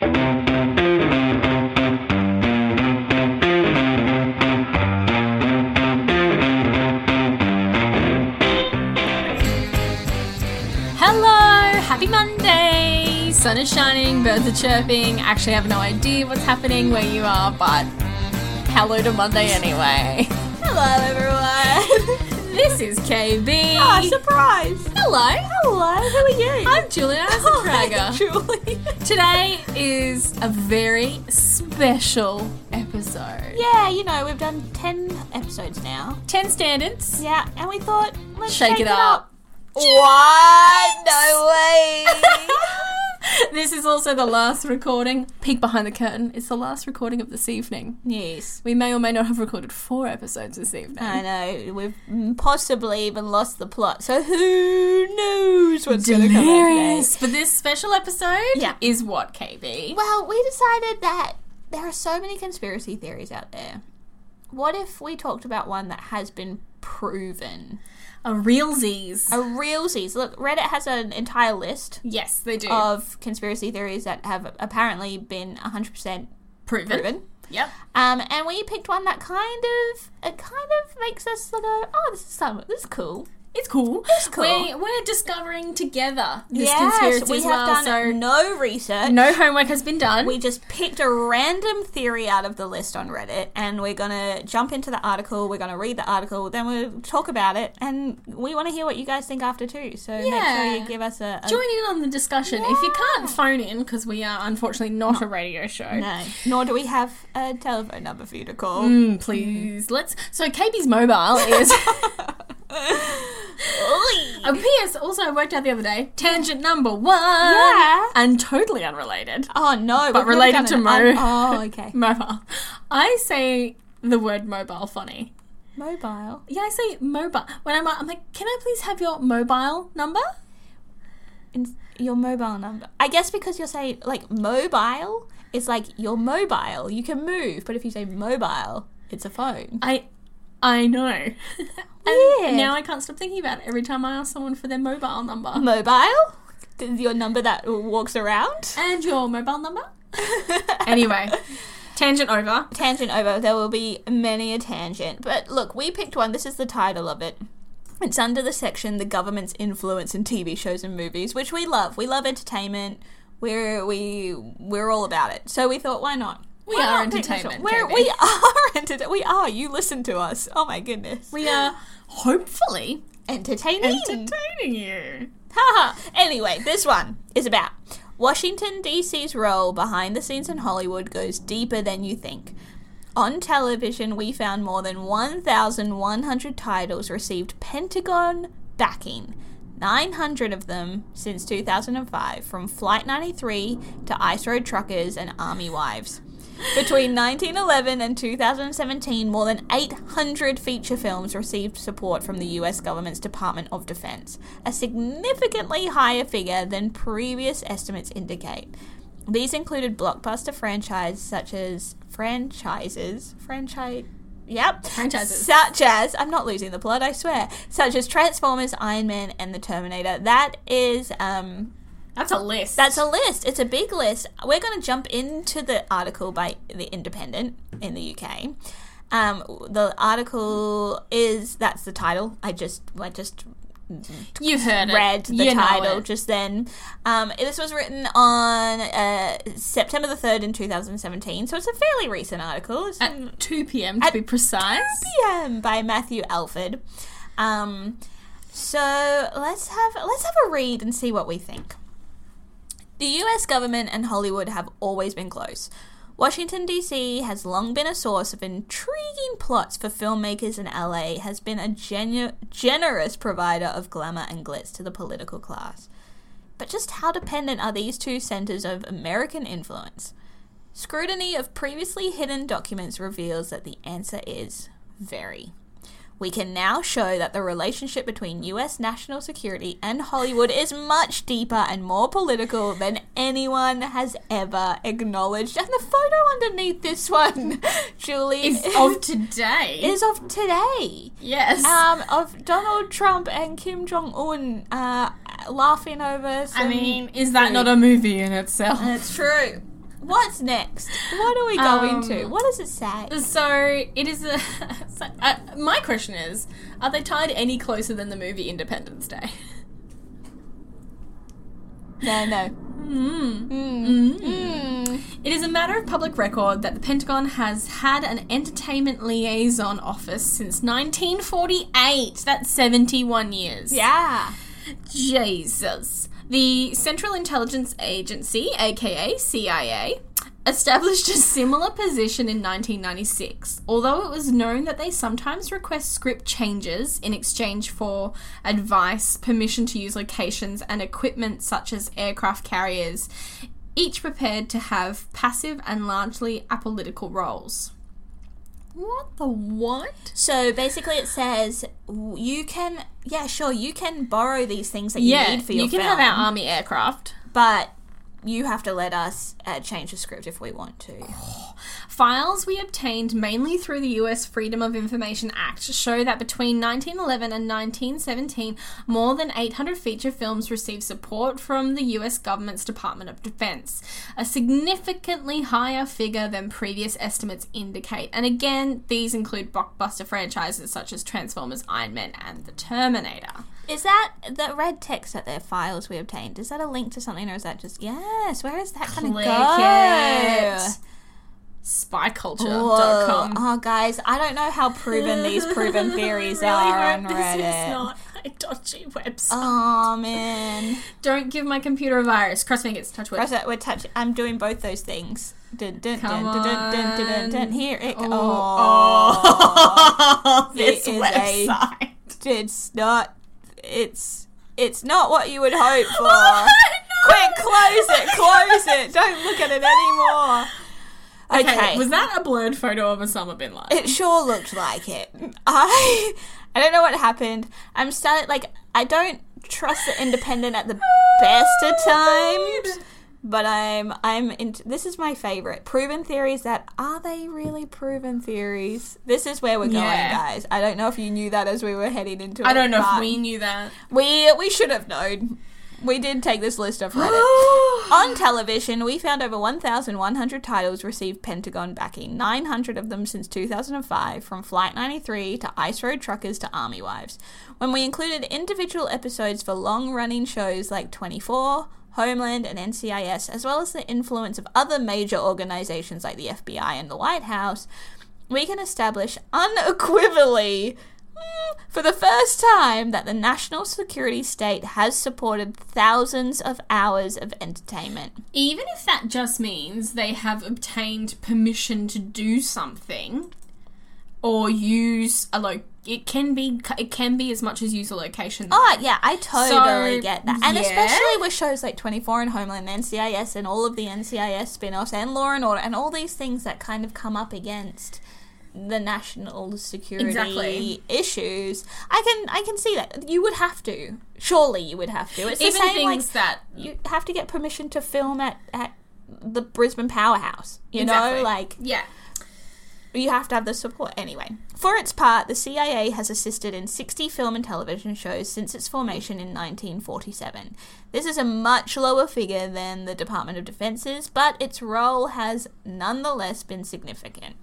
Hello, happy Monday. Sun is shining, birds are chirping. Actually, I have no idea what's happening where you are, but hello to Monday anyway. Hello, everyone. This is KB. Ah, surprise. Hello. Hello, who are you? I'm Julia Eisentrager. Julie. Today is a very special episode. yeah, you know, we've done 10 episodes now. 10 standards. Yeah, and we thought, let's Shake it up. What? No way. This is also the last recording. Peek behind the curtain. It's the last recording of this evening. yes. We may or may not have recorded four episodes this evening. I know, we've possibly even lost the plot, so who knows what's going to come today. Delirious. But this special episode Yeah. is what, KB? Well, we decided that there are so many conspiracy theories out there. What if we talked about one that has been proven? A realsies. A realsies. Look, Reddit has an entire list yes, they do. of conspiracy theories that have apparently been 100% proven. proven. Yep. Um, and we picked one that kind of it kind of makes us go, oh, this is some, this is cool. It's cool. It's cool. We, we're discovering together this Yes, conspiracy we as have well. done so no research. no homework has been done. We just picked a random theory out of the list on Reddit, and we're gonna jump into the article. We're gonna read the article, then we'll talk about it, and we want to hear what you guys think after too. So make sure you give us a, a Join in on the discussion. If you can't phone in, because we are unfortunately not a radio show. no. Nor do we have a telephone number for you to call. Mm, please, let's. So KB's mobile is. A PS also I worked out the other day. Tangent number one. Yeah. And totally unrelated. Oh no, But related to Mo. un- oh, okay. Mobile. I say the word mobile funny. Mobile. Yeah, I say mobile. When I'm, I'm like, can I please have your mobile number? In- your mobile number. I guess because you're saying like mobile, it's like you're mobile. You can move, but if you say mobile, it's a phone. I, I know. And now I can't stop thinking about it every time I ask someone for their mobile number. Mobile? Your number that walks around? And your mobile number? anyway, tangent over. Tangent over. There will be many a tangent. But look, we picked one. This is the title of it. It's under the section The Government's Influence in TV Shows and Movies, which we love. We love entertainment. We're we we're all about it. So we thought, why not? We are entertainment? We're, we are entertainment. We are. You listen to us. Oh my goodness. We are hopefully entertaining. entertaining you. Haha. anyway, this one is about Washington, D.C.'s role behind the scenes in Hollywood goes deeper than you think. On television, we found more than 1,100 titles received Pentagon backing. 900 of them since 2005, from Flight 93 to Ice Road Truckers and Army Wives. Between 1911 and 2017, more than 800 feature films received support from the US government's Department of Defense, a significantly higher figure than previous estimates indicate. These included blockbuster franchises such as franchises, franchise, yep, Franchises. such as I'm not losing the plot, I swear, such as Transformers, Iron Man, and the Terminator. That is um That's a list. that's a list. It's a big list. We're going to jump into the article by The Independent in the UK. Um, the article is that's the title. I just I just you heard it. read the You title just then. Um, this was written on uh, September the third in two thousand seventeen, so it's a fairly recent article. It's at 2 p.m. to be precise. 2 p.m. by Matthew Alford. Um, so let's have let's have a read and see what we think. The US government and Hollywood have always been close. Washington DC has long been a source of intriguing plots for filmmakers and LA has been a genu- generous provider of glamour and glitz to the political class. But just how dependent are these two centers of American influence? Scrutiny of previously hidden documents reveals that the answer is very. We can now show that the relationship between US national security and Hollywood is much deeper and more political than anyone has ever acknowledged. And the photo underneath this one, Julie, Is of today. is of today. yes. Um, of Donald Trump and Kim Jong Un uh, laughing over. Some I mean, is that not a movie in itself? It's true. What's next? What are we going Um, to? What does it say? So it is a. So, uh, my question is: Are they tied any closer than the movie Independence Day? No, no. Mm. It is a matter of public record that the Pentagon has had an entertainment liaison office since 1948. That's 71 years. Yeah. Jesus. The Central Intelligence Agency, aka CIA, established a similar position in 1996, although it was known that they sometimes request script changes in exchange for advice, permission to use locations, and equipment such as aircraft carriers, each prepared to have passive and largely apolitical roles. What the what? So basically, it says you can, yeah, sure, you can borrow these things that you Yeah, need for your you can film, have our army aircraft. but you have to let us uh, change the script if we want to. Files we obtained mainly through the US Freedom of Information Act show that between 1911 and 1917, more than 800 feature films received support from the US government's Department of Defense, a significantly higher figure than previous estimates indicate. And again, these include blockbuster franchises such as Transformers, Iron Man, and The Terminator. Is that the red text that their files we obtained? Is that a link to something, or is that just yes? Where is that going to go? it. Spyculture.com. Oh, guys, I don't know how proven these proven theories really are on this Reddit. is not a dodgy website. Oh man, Don't give my computer a virus. Cross fingers. Touch wood. Press it. We're touch. I'm doing both those things. Dun, dun, Come dun, dun, dun, dun, dun, dun. Here it goes. Oh, this It is a- website. It's not. It's. It's not what you would hope for. Quick, close it. Close it. Don't look at it anymore. Okay. Okay, was that a blurred photo of Osama bin Laden? It sure looked like it. I I don't know what happened. I'm starting like I don't trust the independent at the best of oh, times. But I'm I'm into this is my favorite. Proven theories that are they really proven theories? This is where we're going, Yeah. guys. I don't know if you knew that as we were heading into it. I don't know if we knew that. we we should have known. We did take this list of Reddit. On television, we found over 1,100 titles received Pentagon backing, 900 of them since 2005, from Flight 93 to Ice Road Truckers to Army Wives. When we included individual episodes for long running shows like 24, Homeland, and NCIS, as well as the influence of other major organizations like the FBI and the White House, we can establish unequivocally mm, for the first time that the national security state has supported thousands of hours of entertainment. Even if that just means they have obtained permission to do something or use a lo- it can be it can be as much as user location. Oh yeah, I totally So, get that, and yeah. especially with shows like Twenty Four and Homeland, and NCIS, and all of the NCIS spin-offs, and Law and Order, and all these things that kind of come up against the national security Exactly. issues. I can I can see that you would have to. Surely you would have to. It's the same things like that you have to get permission to film at at the Brisbane Powerhouse. You Exactly. know, like yeah. you have to have the support anyway. For its part, the CIA has assisted in 60 film and television shows since its formation in 1947. This is a much lower figure than the Department of Defense's, but its role has nonetheless been significant.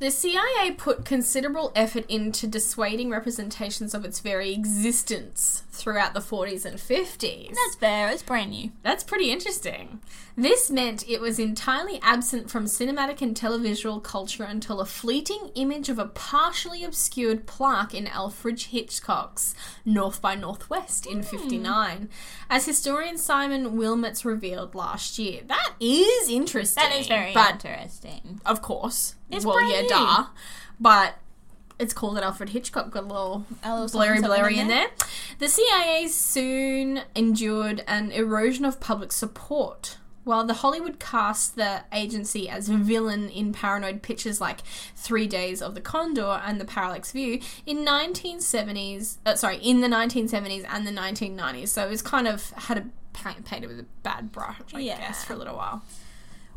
The CIA put considerable effort into dissuading representations of its very existence throughout the 40s and 50s. That's fair, it's brand new. That's pretty interesting. This meant it was entirely absent from cinematic and televisual culture until a fleeting image of a partially obscured plaque in Alfred Hitchcock's North by Northwest in hmm. 59, as historian Simon Willmetts revealed last year. That is interesting. That is very interesting. of course. It's well, brand yeah, new. duh. But it's called that Alfred Hitchcock got a little A little blurry, blurry in there. The CIA soon endured an erosion of public support. While the Hollywood cast the agency as a villain in paranoid pictures like Three Days of the Condor and The Parallax View in 1970s, uh, sorry, in the 1970s and the 1990s. So it was kind of had a painted with a bad brush, I Yeah. guess, for a little while.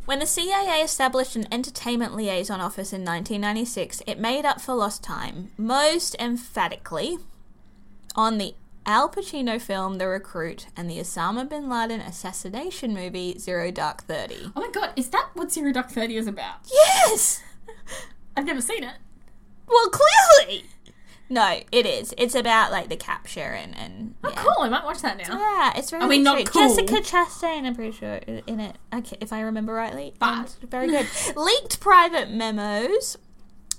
When the CIA established an entertainment liaison office in 1996, it made up for lost time, most emphatically on the Al Pacino film The Recruit and the Osama bin Laden assassination movie Zero Dark Thirty. Oh my god, is that what Zero Dark Thirty is about? Yes! I've never seen it. Well, clearly! No, it is. It's about, like, the capture and. and Oh, yeah. cool! I might watch that now. Yeah, it's very I mean, not cool. Jessica Chastain, I'm pretty sure, in it, okay, if I remember rightly. And Very good. Leaked private memos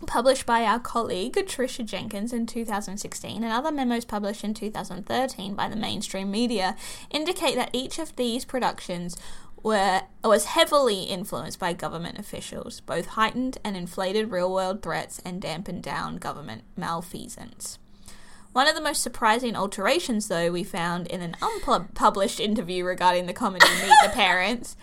published by our colleague Tricia Jenkins in 2016 and other memos published in 2013 by the mainstream media indicate that each of these productions were was heavily influenced by government officials, both heightened and inflated real-world threats and dampened down government malfeasance. One of the most surprising alterations, though, we found in an unpublished interview regarding the comedy Meet the Parents,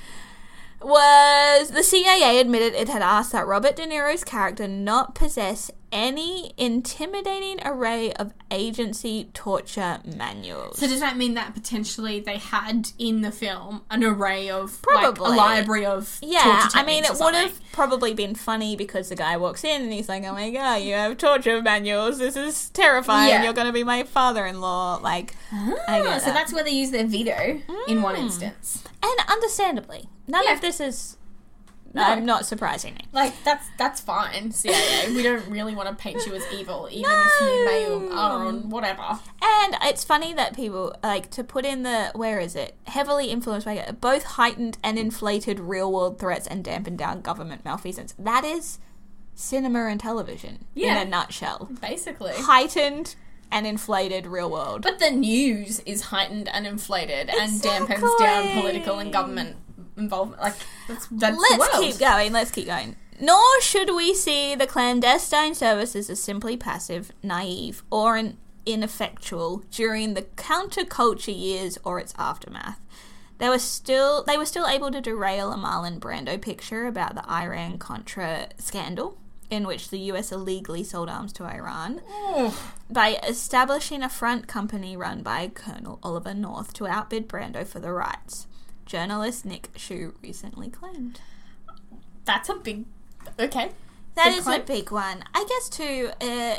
was the CIA admitted it had asked that Robert De Niro's character not possess any intimidating array of agency torture manuals. So does that mean that potentially they had in the film an array of Probably. like, a library of yeah, I mean, it would have probably been funny because the guy walks in and he's like, "Oh my god, you have torture manuals. This is terrifying. Yeah. You're going to be my father-in-law." Like, Ah, so that. that's where they use their veto in one instance. And understandably, none Yeah. of this is no. I'm not surprising me. Like that's that's fine, CIA. we don't really want to paint you as evil, even if you may or are on whatever. And it's funny that people like to put in the where is it heavily influenced by both heightened and inflated real world threats and dampened down government malfeasance. That is cinema and television Yeah. in a nutshell. Basically. Heightened and inflated real world. But the news is heightened and inflated and dampens down political and government involvement. Like that's that's Let's keep going. Let's keep going. Nor should we see the clandestine services as simply passive, naive, or an ineffectual during the counterculture years or its aftermath. They were still they were still able to derail a Marlon Brando picture about the Iran Contra scandal, in which the US illegally sold arms to Iran, by establishing a front company run by Colonel Oliver North to outbid Brando for the rights. Journalist Nick Schou recently claimed. That's a big. Okay. That Big is claim. a big one. I guess too. Uh,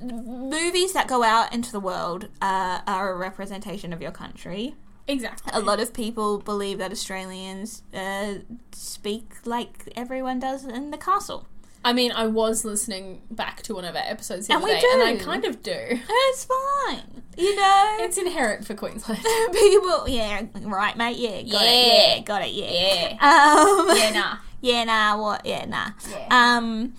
movies that go out into the world uh, are a representation of your country. Exactly. A lot of people believe that Australians uh, speak like everyone does in the castle. I mean, I was listening back to one of our episodes the And other we day, and I kind of do. It's fine, you know. It's inherent for Queensland. people, yeah, right, mate. Yeah, got it. Yeah. Yeah, got it. Yeah. yeah. Um, Yeah, nah. Yeah, nah, what? Yeah, nah. Yeah. Um.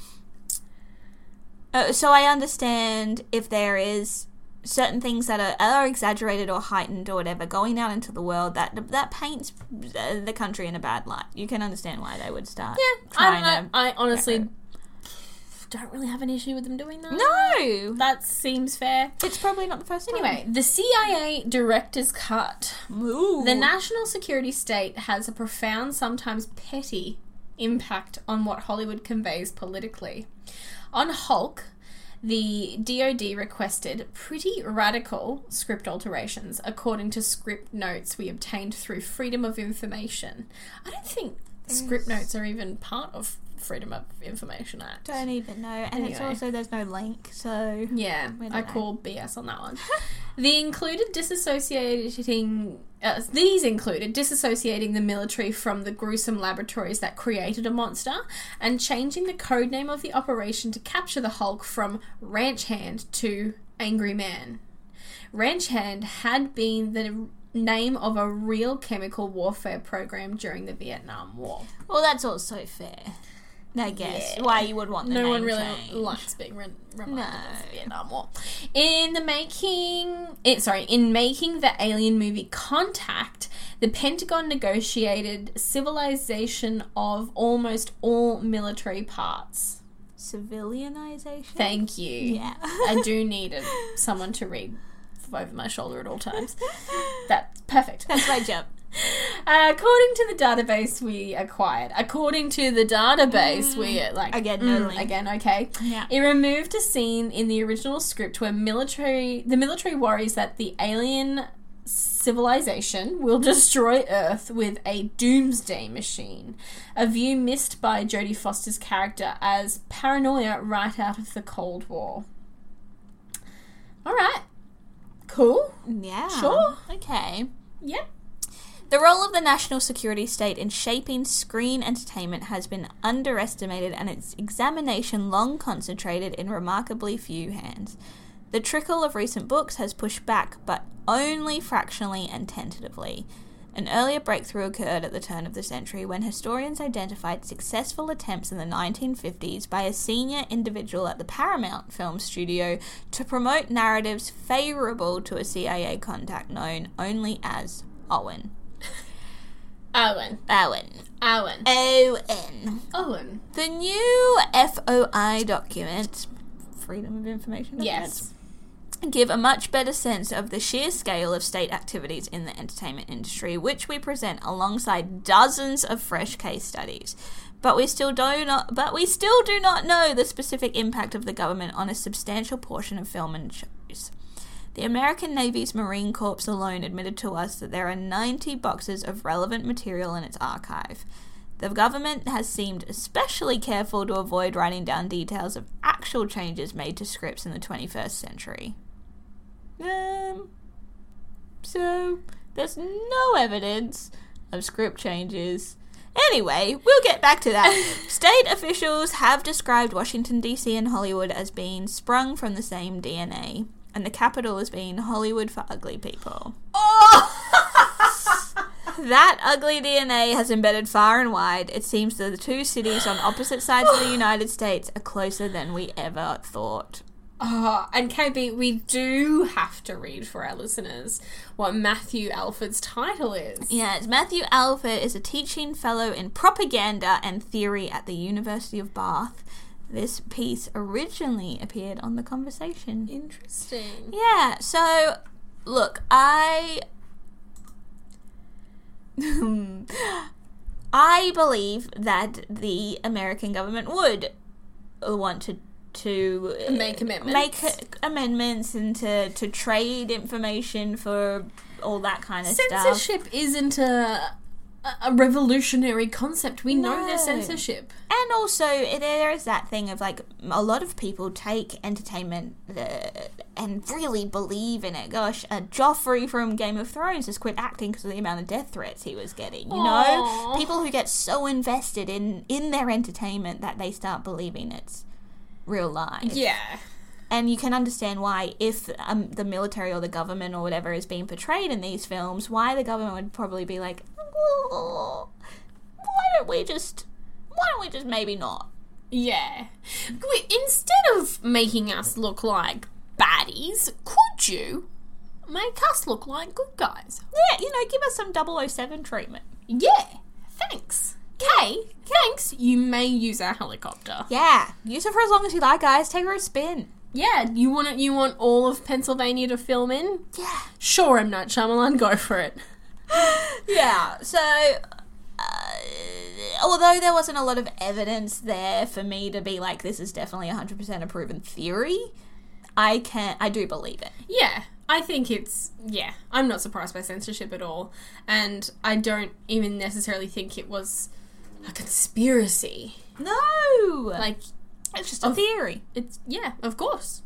uh, so I understand if there is certain things that are, are exaggerated or heightened or whatever going out into the world that that paints uh, the country in a bad light. You can understand why they would start. Yeah, I don't know. I honestly don't really have an issue with them doing that. No, That seems fair. it's probably not the first time. Anyway, the CIA director's cut. Ooh. The national security state has a profound, sometimes petty, impact on what Hollywood conveys politically. On Hulk, the DoD requested pretty radical script alterations according to script notes we obtained through Freedom of Information. I don't think script notes are even part of Freedom of Information Act. don't even know, and it's also there's no link, so Yeah, I know. call BS on that one. the included disassociating uh, these included disassociating the military from the gruesome laboratories that created a monster and changing the code name of the operation to capture the Hulk from Ranch Hand to Angry Man. Ranch Hand had been the name of a real chemical warfare program during the Vietnam War. well, that's also fair. I guess Yeah. why you would want the no one really changed. likes being re- reminded No. of the Vietnam War. In the making, it, sorry, in making the alien movie Contact, the Pentagon negotiated civilization of almost all military parts. civilianization. Thank you. Yeah. I do need a, someone to read over my shoulder at all times. That's perfect. That's my job. Uh, according to the database we acquired, according to the database we like Again, no mm, again, okay. Yeah. It removed a scene in the original script where military the military worries that the alien civilization will destroy Earth with a doomsday machine. A view missed by Jodie Foster's character as paranoia right out of the Cold War. All right. Cool. Yeah. Sure. Okay. Yep. The role of the national security state in shaping screen entertainment has been underestimated and its examination long concentrated in remarkably few hands. The trickle of recent books has pushed back, but only fractionally and tentatively. An earlier breakthrough occurred at the turn of the century when historians identified successful attempts in the 1950s by a senior individual at the Paramount Film Studio to promote narratives favourable to a CIA contact known only as Owen. Owen. Owen. Owen. Owen. Owen. The new FOI document, Freedom of Information document, Yes. give a much better sense of the sheer scale of state activities in the entertainment industry, which we present alongside dozens of fresh case studies. But we still do not but we still do not know the specific impact of the government on a substantial portion of film and. The American Navy's Marine Corps alone admitted to us that there are 90 boxes of relevant material in its archive. The government has seemed especially careful to avoid writing down details of actual changes made to scripts in the 21st century. Um, so, there's no evidence of script changes. Anyway, we'll get back to that. State officials have described Washington, D.C. and Hollywood as being sprung from the same DNA, and the capital has been Hollywood for ugly people. Oh! That ugly DNA has embedded far and wide. It seems that the two cities on opposite sides of the United States are closer than we ever thought. Oh, and KB, we do have to read for our listeners what Matthew Alford's title is. Yes, Matthew Alford is a teaching fellow in propaganda and theory at the University of Bath. This piece originally appeared on The Conversation. Interesting. Yeah, so look, I I believe that the American government would want to to uh, Make amendments. make amendments and to, to trade information for all that kind of stuff. Censorship isn't a, a revolutionary concept. We know No. there's censorship. And also, there is that thing of like a lot of people take entertainment uh, and really believe in it. Gosh, uh, Joffrey from Game of Thrones has quit acting because of the amount of death threats he was getting. You know, people who get so invested in in their entertainment that they start believing it's real life. Yeah. And you can understand why, if um, the military or the government or whatever is being portrayed in these films, why the government would probably be like, "Oh, why don't we just, why don't we just maybe not? Yeah. Instead of making us look like baddies, could you make us look like good guys? Yeah, you know, give us some 007 treatment. Yeah. Thanks. Kay, thanks. You may use our helicopter. Yeah, use it for as long as you like, guys. Take her a spin. Yeah, you want it, you want all of Pennsylvania to film in? Yeah. Sure, M. Night Shyamalan, go for it. Yeah, so. Uh, although there wasn't a lot of evidence there for me to be like, this is definitely 100% a proven theory, I can't. I do believe it. Yeah, I think it's yeah. I'm not surprised by censorship at all, and I don't even necessarily think it was a conspiracy. No! Like it's just a of- theory. it's yeah, of course.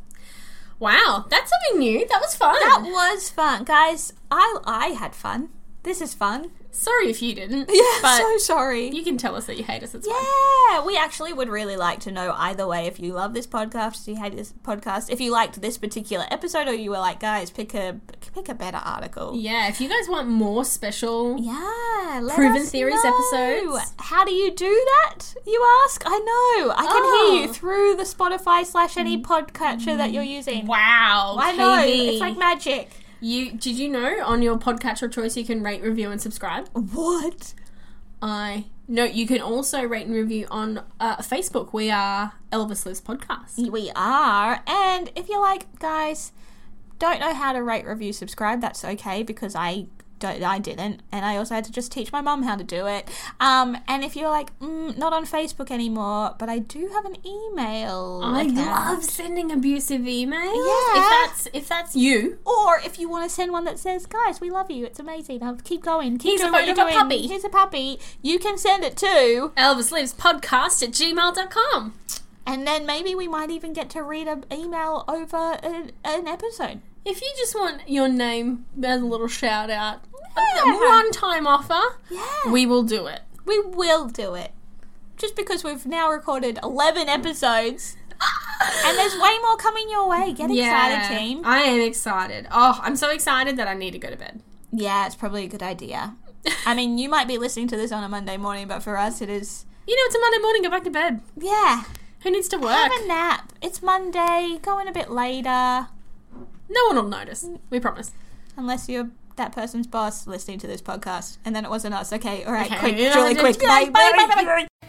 Wow, that's something new. That was fun. That was fun. Guys, I I had fun. This is fun. Sorry if you didn't. Yeah, but so sorry. you can tell us that you hate us. It's. Yeah, we actually would really like to know either way if you love this podcast, if you hate this podcast, if you liked this particular episode, or you were like, guys, pick a pick a better article. Yeah, if you guys want more special, Yeah, Proven Theories know. episodes. How do you do that? You ask. I know. I can hear you Oh. through the Spotify slash any mm. podcatcher that you're using. wow, I know. It's like magic. You did you know on your podcatcher choice you can rate, review, and subscribe. What? I Note you can also rate and review on uh, Facebook. We are Elvis Lives Podcast. We are. And if you're like, guys, don't know how to rate, review, subscribe, that's okay because I don't, I didn't, and I also had to just teach my mum how to do it. Um, and if you're like, mm, not on Facebook anymore, but I do have an email. I account. love sending abusive emails. Yeah. If that's if that's you, Or if you want to send one that says, "Guys, we love you. It's amazing. Now keep going. Keep Here's a doing what you're doing. puppy." Here's a puppy." You can send it to, Elvis Lives Podcast at gmail.com. and then maybe we might even get to read an email over an, an episode. If you just want your name as a little shout out, Yeah. one time offer, Yeah, we will do it. we will do it. Just because we've now recorded eleven episodes, and there's way more coming your way. Get excited, team. I am excited. Oh, I'm so excited that I need to go to bed. Yeah, it's probably a good idea. I mean, you might be listening to this on a Monday morning, but for us, it is. You know, it's a Monday morning. Go back to bed. Yeah, Who needs to work? have a nap. It's Monday. Go in a bit later. No one will notice. We promise. Unless you're that person's boss listening to this podcast. And then it wasn't us. Okay, all right, Okay, quick, yeah, really quick. Bye, bye, bye, bye, bye, bye, bye.